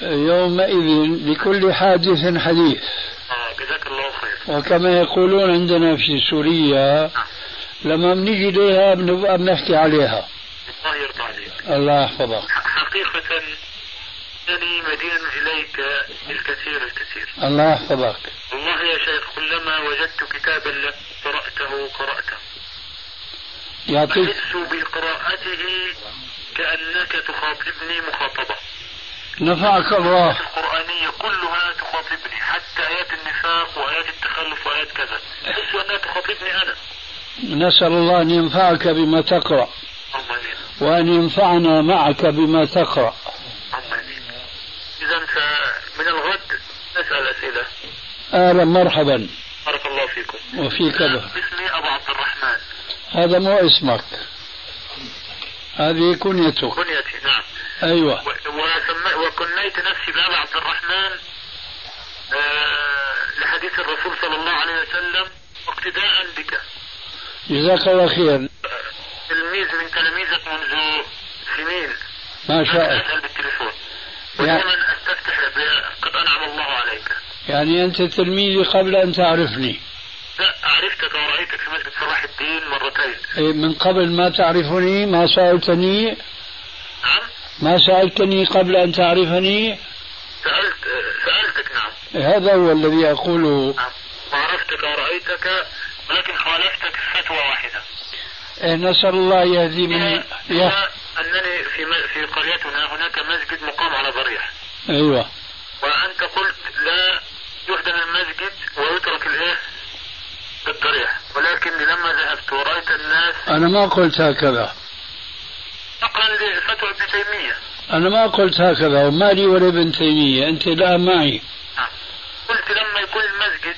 يومئذ لكل حادث حديث. آه جزاك الله خير. وكما يقولون عندنا في سوريا لما بنيجي لها بنبقى بنحكي عليها. الله يرضى عليك. الله يحفظك. حقيقة أنني مدين إليك الكثير الكثير. الله يحفظك. والله يا شيخ كلما وجدت كتابا لك قرأته قرأته. يعطيك أحس بقراءته كأنك تخاطبني مخاطبة. نفعك الله. القرآنية كلها تخاطبني حتى آيات النفاق وآيات التخلف وآيات كذا. أحس أنها تخاطبني أنا. نسأل الله أن ينفعك بما تقرأ. وأن ينفعنا معك بما تقرأ. إذا فمن الغد نسأل أسئلة. أهلا مرحبا. بارك الله فيكم. وفيك اسمي أبو عبد الرحمن. هذا مو اسمك. هذه كنيتك. كنيتي نعم. أيوة. و- وسمي وكنيت نفسي بأبي عبد الرحمن آه لحديث الرسول صلى الله عليه وسلم واقتداء بك. جزاك الله خير تلميذ من تلاميذك منذ سنين. ما شاء الله. يعني, ب- قد أنعم الله عليك. يعني أنت تلميذي قبل أن تعرفني. لا عرفتك ورأيتك في مسجد صلاح الدين مرتين. إيه، من قبل ما تعرفني ما سألتني. نعم. ما سألتني قبل أن تعرفني. سألت سألتك نعم. هذا هو الذي أقوله. نعم. وعرفتك ورأيتك ولكن خالفتك فتوى واحدة. إيه، نسأل الله يهدي من يا أنني في في قريتنا هناك مسجد مقام على ضريح. أيوة. وأنت قلت لا يهدم المسجد ويترك الإيه؟ الضريح. ولكن لما ذهبت ورأيت الناس أنا ما قلت هكذا. نقلا لفتوى ابن تيمية. أنا ما قلت هكذا وما لي ولا ابن تيمية. أنت لا معي. نعم. قلت لما يكون المسجد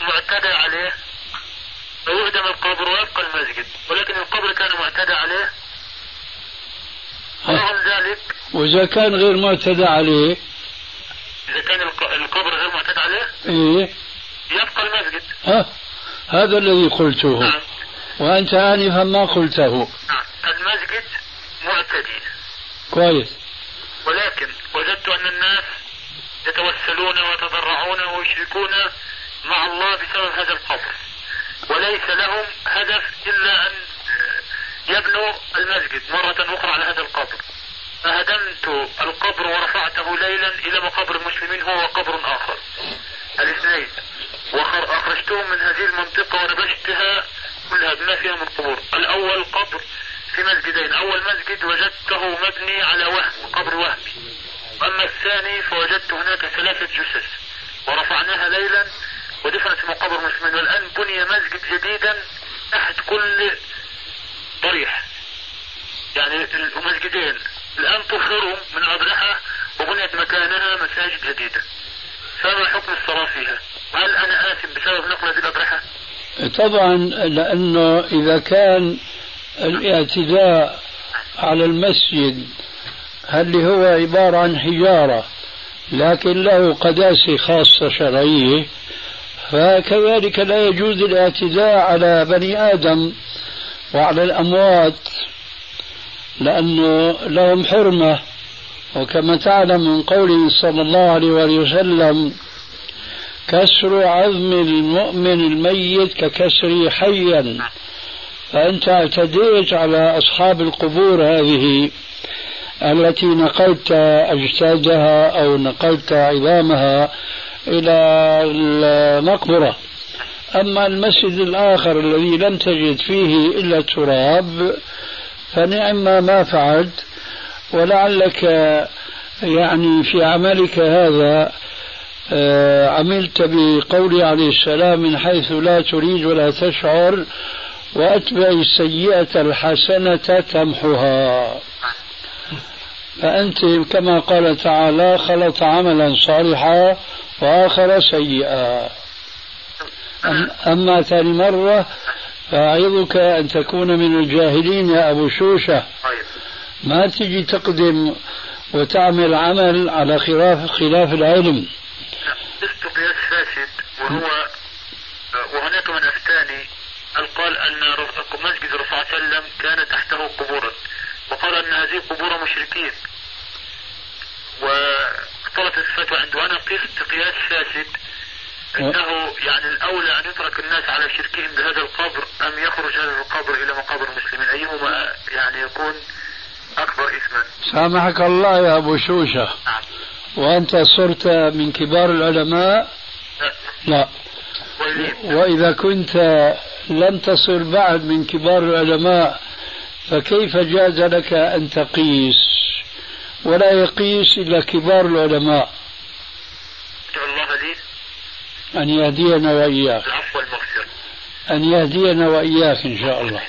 معتدى عليه فيهدم القبر ويبقى المسجد. ولكن القبر كان معتدى عليه ورغم ذلك. وإذا كان غير معتدى عليه. إذا كان الق- القبر غير معتدى عليه إيه. يبقى المسجد. ها؟ هذا الذي قلته. نعم. وأنت آنفا ما قلته. نعم. المسجد معتدي. كويس. ولكن وجدت أن الناس يتوسلون ويتضرعون ويشركون مع الله بسبب هذا القبر. وليس لهم هدف إلا أن يبنوا المسجد مرة أخرى على هذا القبر. فهدمت القبر ورفعته ليلا إلى مقابر المسلمين هو قبر آخر. الاثنين. وأخرجتهم من هذه المنطقة ونبشتها كلها بما فيها من قبور. الأول قبر في مسجدين. أول مسجد وجدته مبني على وهم قبر وهمي أما الثاني فوجدت هناك ثلاثة جثث. ورفعناها ليلا ودفنت في مقابر المسلمين. والآن بني مسجد جديدا تحت كل ضريح. يعني المسجدين. الآن طهروا من أضرحة وبنيت مكانها مساجد جديدة. فما حكم الصلاة فيها؟ هل أنا آثم بسبب نقل هذه الأضرحة؟ طبعا لأنه إذا كان الاعتداء على المسجد اللي هو عبارة عن حجارة لكن له قداسة خاصة شرعية فكذلك لا يجوز الاعتداء على بني آدم وعلى الأموات لأنه لهم حرمة. وكما تعلم من قوله صلى الله عليه وسلم كسر عظم المؤمن الميت ككسر حيا. فأنت اعتديت على أصحاب القبور هذه التي نقلت أجسادها أو نقلت عظامها إلى المقبرة. أما المسجد الآخر الذي لم تجد فيه إلا التراب فنعم ما فعلت. ولعلك يعني في عملك هذا آه، عملت بقول عليه السلام من حيث لا تريد ولا تشعر وأتبع السيئة الحسنة تمحها فأنت كما قال تعالى خلط عملا صالحا وآخر سيئا. أما ثاني مرة فأعظك أن تكون من الجاهلين يا أبو شوشة. ما تجي تقدم وتعمل عمل على خلاف خلاف العلم. لست قياس فاسد وهو وهناك من أفتاني قال أن مسجد الرسول صلى الله عليه وسلم كان تحته قبورا وقال أن هذه قبور مشركين. واختلط الفتوى عنده. وأنا قست قياس فاسد إنه يعني الأولى أن يترك الناس على شركهم بهذا القبر أم يخرج هذا القبر إلى مقابر المسلمين؟ أيهما يعني يكون أكبر اثما؟ سامحك الله يا أبو شوشة. نعم. وأنت صرت من كبار العلماء؟ لا. وإذا كنت لم تصل بعد من كبار العلماء فكيف جاز لك أن تقيس؟ ولا يقيس إلا كبار العلماء. أن يهدينا وإياك. أن يهدينا وإياك إن شاء الله.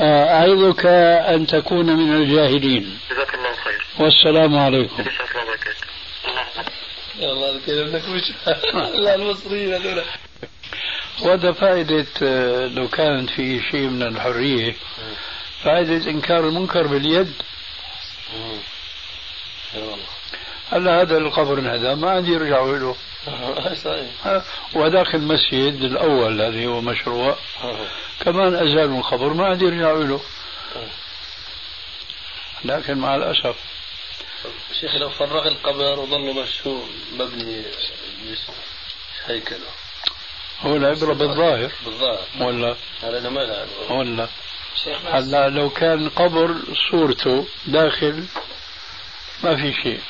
آه، أعظك أن تكون من الجاهلين. جزاك الله خير. والسلام عليكم. جزاك الله وبركاته الله لا المصريين هذول. وهذا فائدة آه، لو كانت في شيء من الحرية فائدة إنكار المنكر باليد. هلا هذا القبر هذا. ما عندي يرجعوا له. وذاك المسجد الأول الذي هو مشروع. كمان أزالوا القبر ما عاد يرجعوا له. لكن مع الأسف. شيخ لو فرغ القبر وظل مشهور مبني هيكله؟ هو العبرة بالظاهر. بالظاهر. ولا؟ هذا ما ولا؟ هلا لو كان قبر صورته داخل ما في شيء.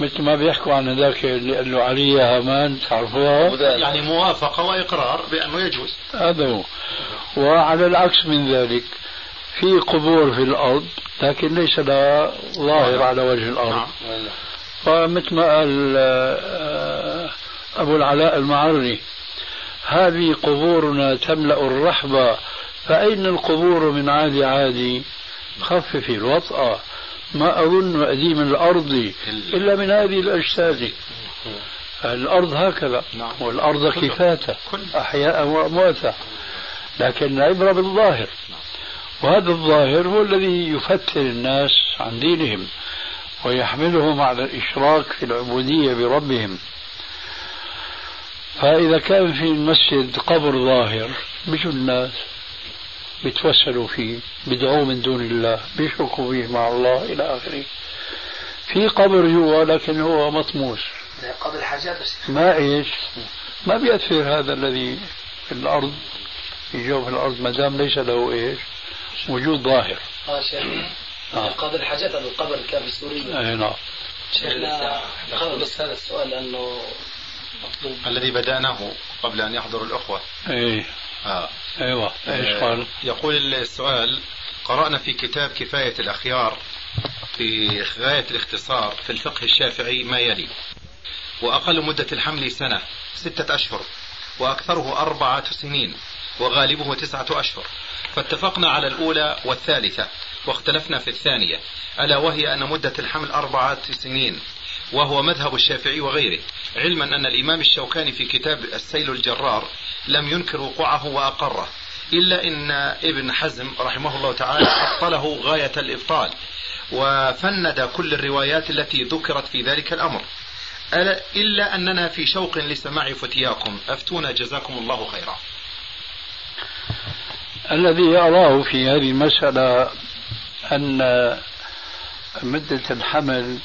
مثل ما بيحكوا عن ذاك اللي قال له علي هامان تعرفوها؟ يعني موافقة وإقرار بأنه يجوز. هذا هو. وعلى العكس من ذلك في قبور في الأرض لكن ليس لها ظاهر على وجه الأرض. نعم. فمثل ما قال آه، أبو العلاء المعري هذه قبورنا تملأ الرحبة فأين القبور من عادي عادي؟ خفف الوطأة ما أظن أديم الأرض إلا من هذه الأجساد. الأرض هكذا نعم. والأرض كفاتا أحياء وأمواتا. لكن العبرة بالظاهر. وهذا الظاهر هو الذي يفتر الناس عن دينهم ويحملهم على الإشراك في العبودية بربهم. فإذا كان في المسجد قبر ظاهر بيجوا الناس. بيتوسلوا فيه بيدعوه من دون الله بيشركوا فيه مع الله إلى آخره في قبر جوا لكن هو مطموس قبل الحاجات بس ما إيش؟ ما بيأثر هذا الذي في الأرض في جوف الأرض ما دام ليس له إيش؟ وجود ظاهر. آه شيخنا آه. قبل الحاجات هذا القبر كان في سوريا. اي نعم. شيخنا بس هذا السؤال لأنه مطلوب الذي بدأناه قبل أن يحضر الأخوة إيه آه. أيوه إيش آه، قال؟ يقول السؤال قرأنا في كتاب كفاية الأخيار في غاية الاختصار في الفقه الشافعي ما يلي وأقل مدة الحمل سنة ستة أشهر وأكثره أربعة سنين وغالبه تسعة أشهر فاتفقنا على الأولى والثالثة واختلفنا في الثانية ألا وهي أن مدة الحمل أربعة سنين وهو مذهب الشافعي وغيره علما أن الإمام الشوكاني في كتاب السيل الجرار لم ينكر وقوعه وأقره إلا أن ابن حزم رحمه الله تعالى أبطله غاية الإبطال وفند كل الروايات التي ذكرت في ذلك الأمر. إلا أننا في شوق لسماع فتياكم أفتونا جزاكم الله خيرا. الذي أراه في هذه المسألة أن مدة الحمل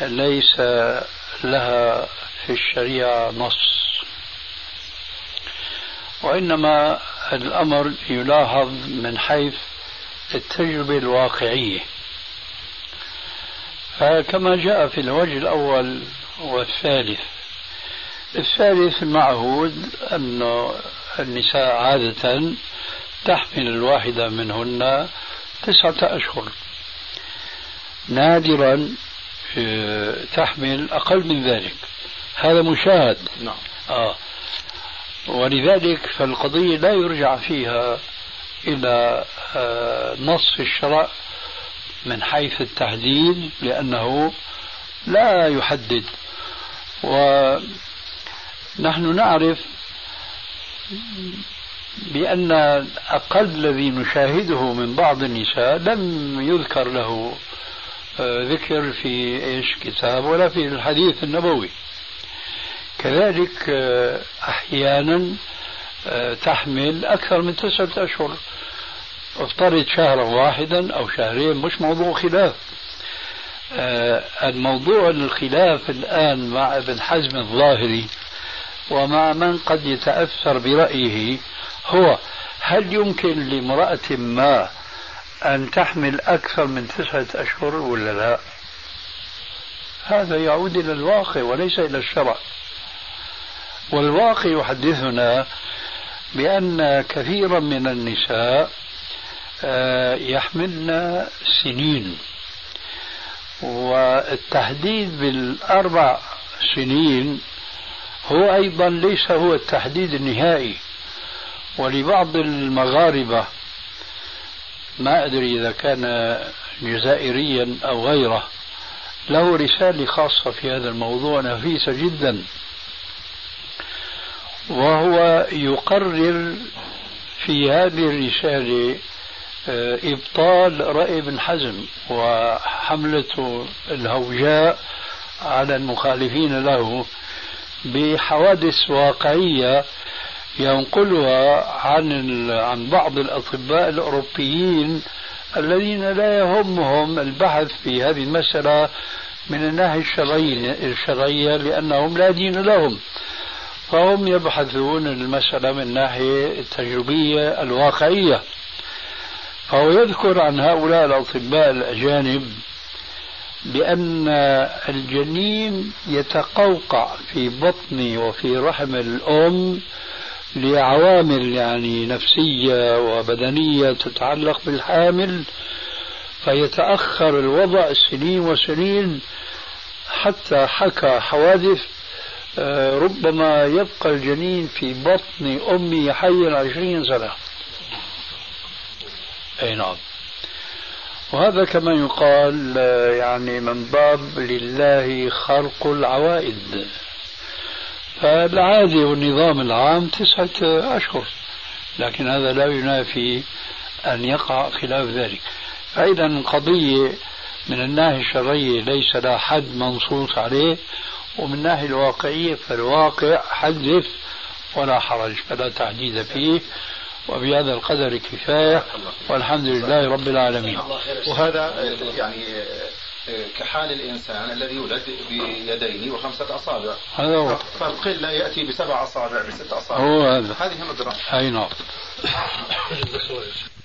ليس لها في الشريعة نص. وإنما الأمر يلاحظ من حيث التجربة الواقعية. فكما جاء في الوجه الأول والثالث الثالث المعهود أن النساء عادة تحمل الواحدة منهن تسعة أشهر. نادرا تحمل أقل من ذلك. هذا مشاهد. نعم. آه. ولذلك فالقضية لا يرجع فيها إلى آه نص في الشرع من حيث التحديد لأنه لا يحدد. ونحن نعرف بأن أقل الذي نشاهده من بعض النساء لم يذكر له ذكر في إيش كتاب ولا في الحديث النبوي. كذلك آه، أحيانا آه، تحمل أكثر من تسعة أشهر. افترض شهرا واحدا أو شهرين مش موضوع خلاف. الموضوع الخلاف الآن مع ابن حزم الظاهري ومع من قد يتأثر برأيه هو هل يمكن لامرأة ما أن تحمل أكثر من تسعة أشهر ولا لا؟ هذا يعود إلى الواقع وليس إلى الشرع. والواقع يحدثنا بأن كثيرا من النساء آه، يحملن سنين. والتحديد بالأربع سنين هو أيضا ليس هو التحديد النهائي. ولبعض المغاربة ما أدري إذا كان جزائريا أو غيره له رسالة خاصة في هذا الموضوع نفيسة جدا وهو يقرر في هذه الرسالة آه، إبطال رأي ابن حزم وحملة الهوجاء على المخالفين له بحوادث واقعية ينقلها عن عن بعض الأطباء الأوروبيين الذين لا يهمهم البحث في هذه المسألة من الناحية الشرعيه الشرعية لأنهم لا دين لهم. فهم يبحثون المسألة من الناحية التجريبية الواقعية. فهو يذكر عن هؤلاء الأطباء الأجانب بأن الجنين يتقوقع في بطن وفي رحم الأم لعوامل يعني نفسية وبدنية تتعلق بالحامل فيتأخر الوضع سنين وسنين حتى حكى حوادث آه، ربما يبقى الجنين في بطن أمه حيا عشرين سنة. أي نعم. وهذا كما يقال آه، يعني من باب لله خلق العوائد. فالعادي والنظام العام تسعة أشهر لكن هذا لا ينافي أن يقع خلاف ذلك. فإذا قضية من الناحية الشرعية ليس لها حد منصوص عليه ومن الناحية الواقعية فالواقع حدث ولا حرج فلا تحديد فيه. وبهذا القدر كفاية والحمد لله رب العالمين. وهذا يعني كحال الإنسان الذي يولد بيدين وخمسة أصابع. هذا هو. فالقلة يأتي بسبع أصابع بست أصابع. هو هذا. هذه الندرة أي نعم.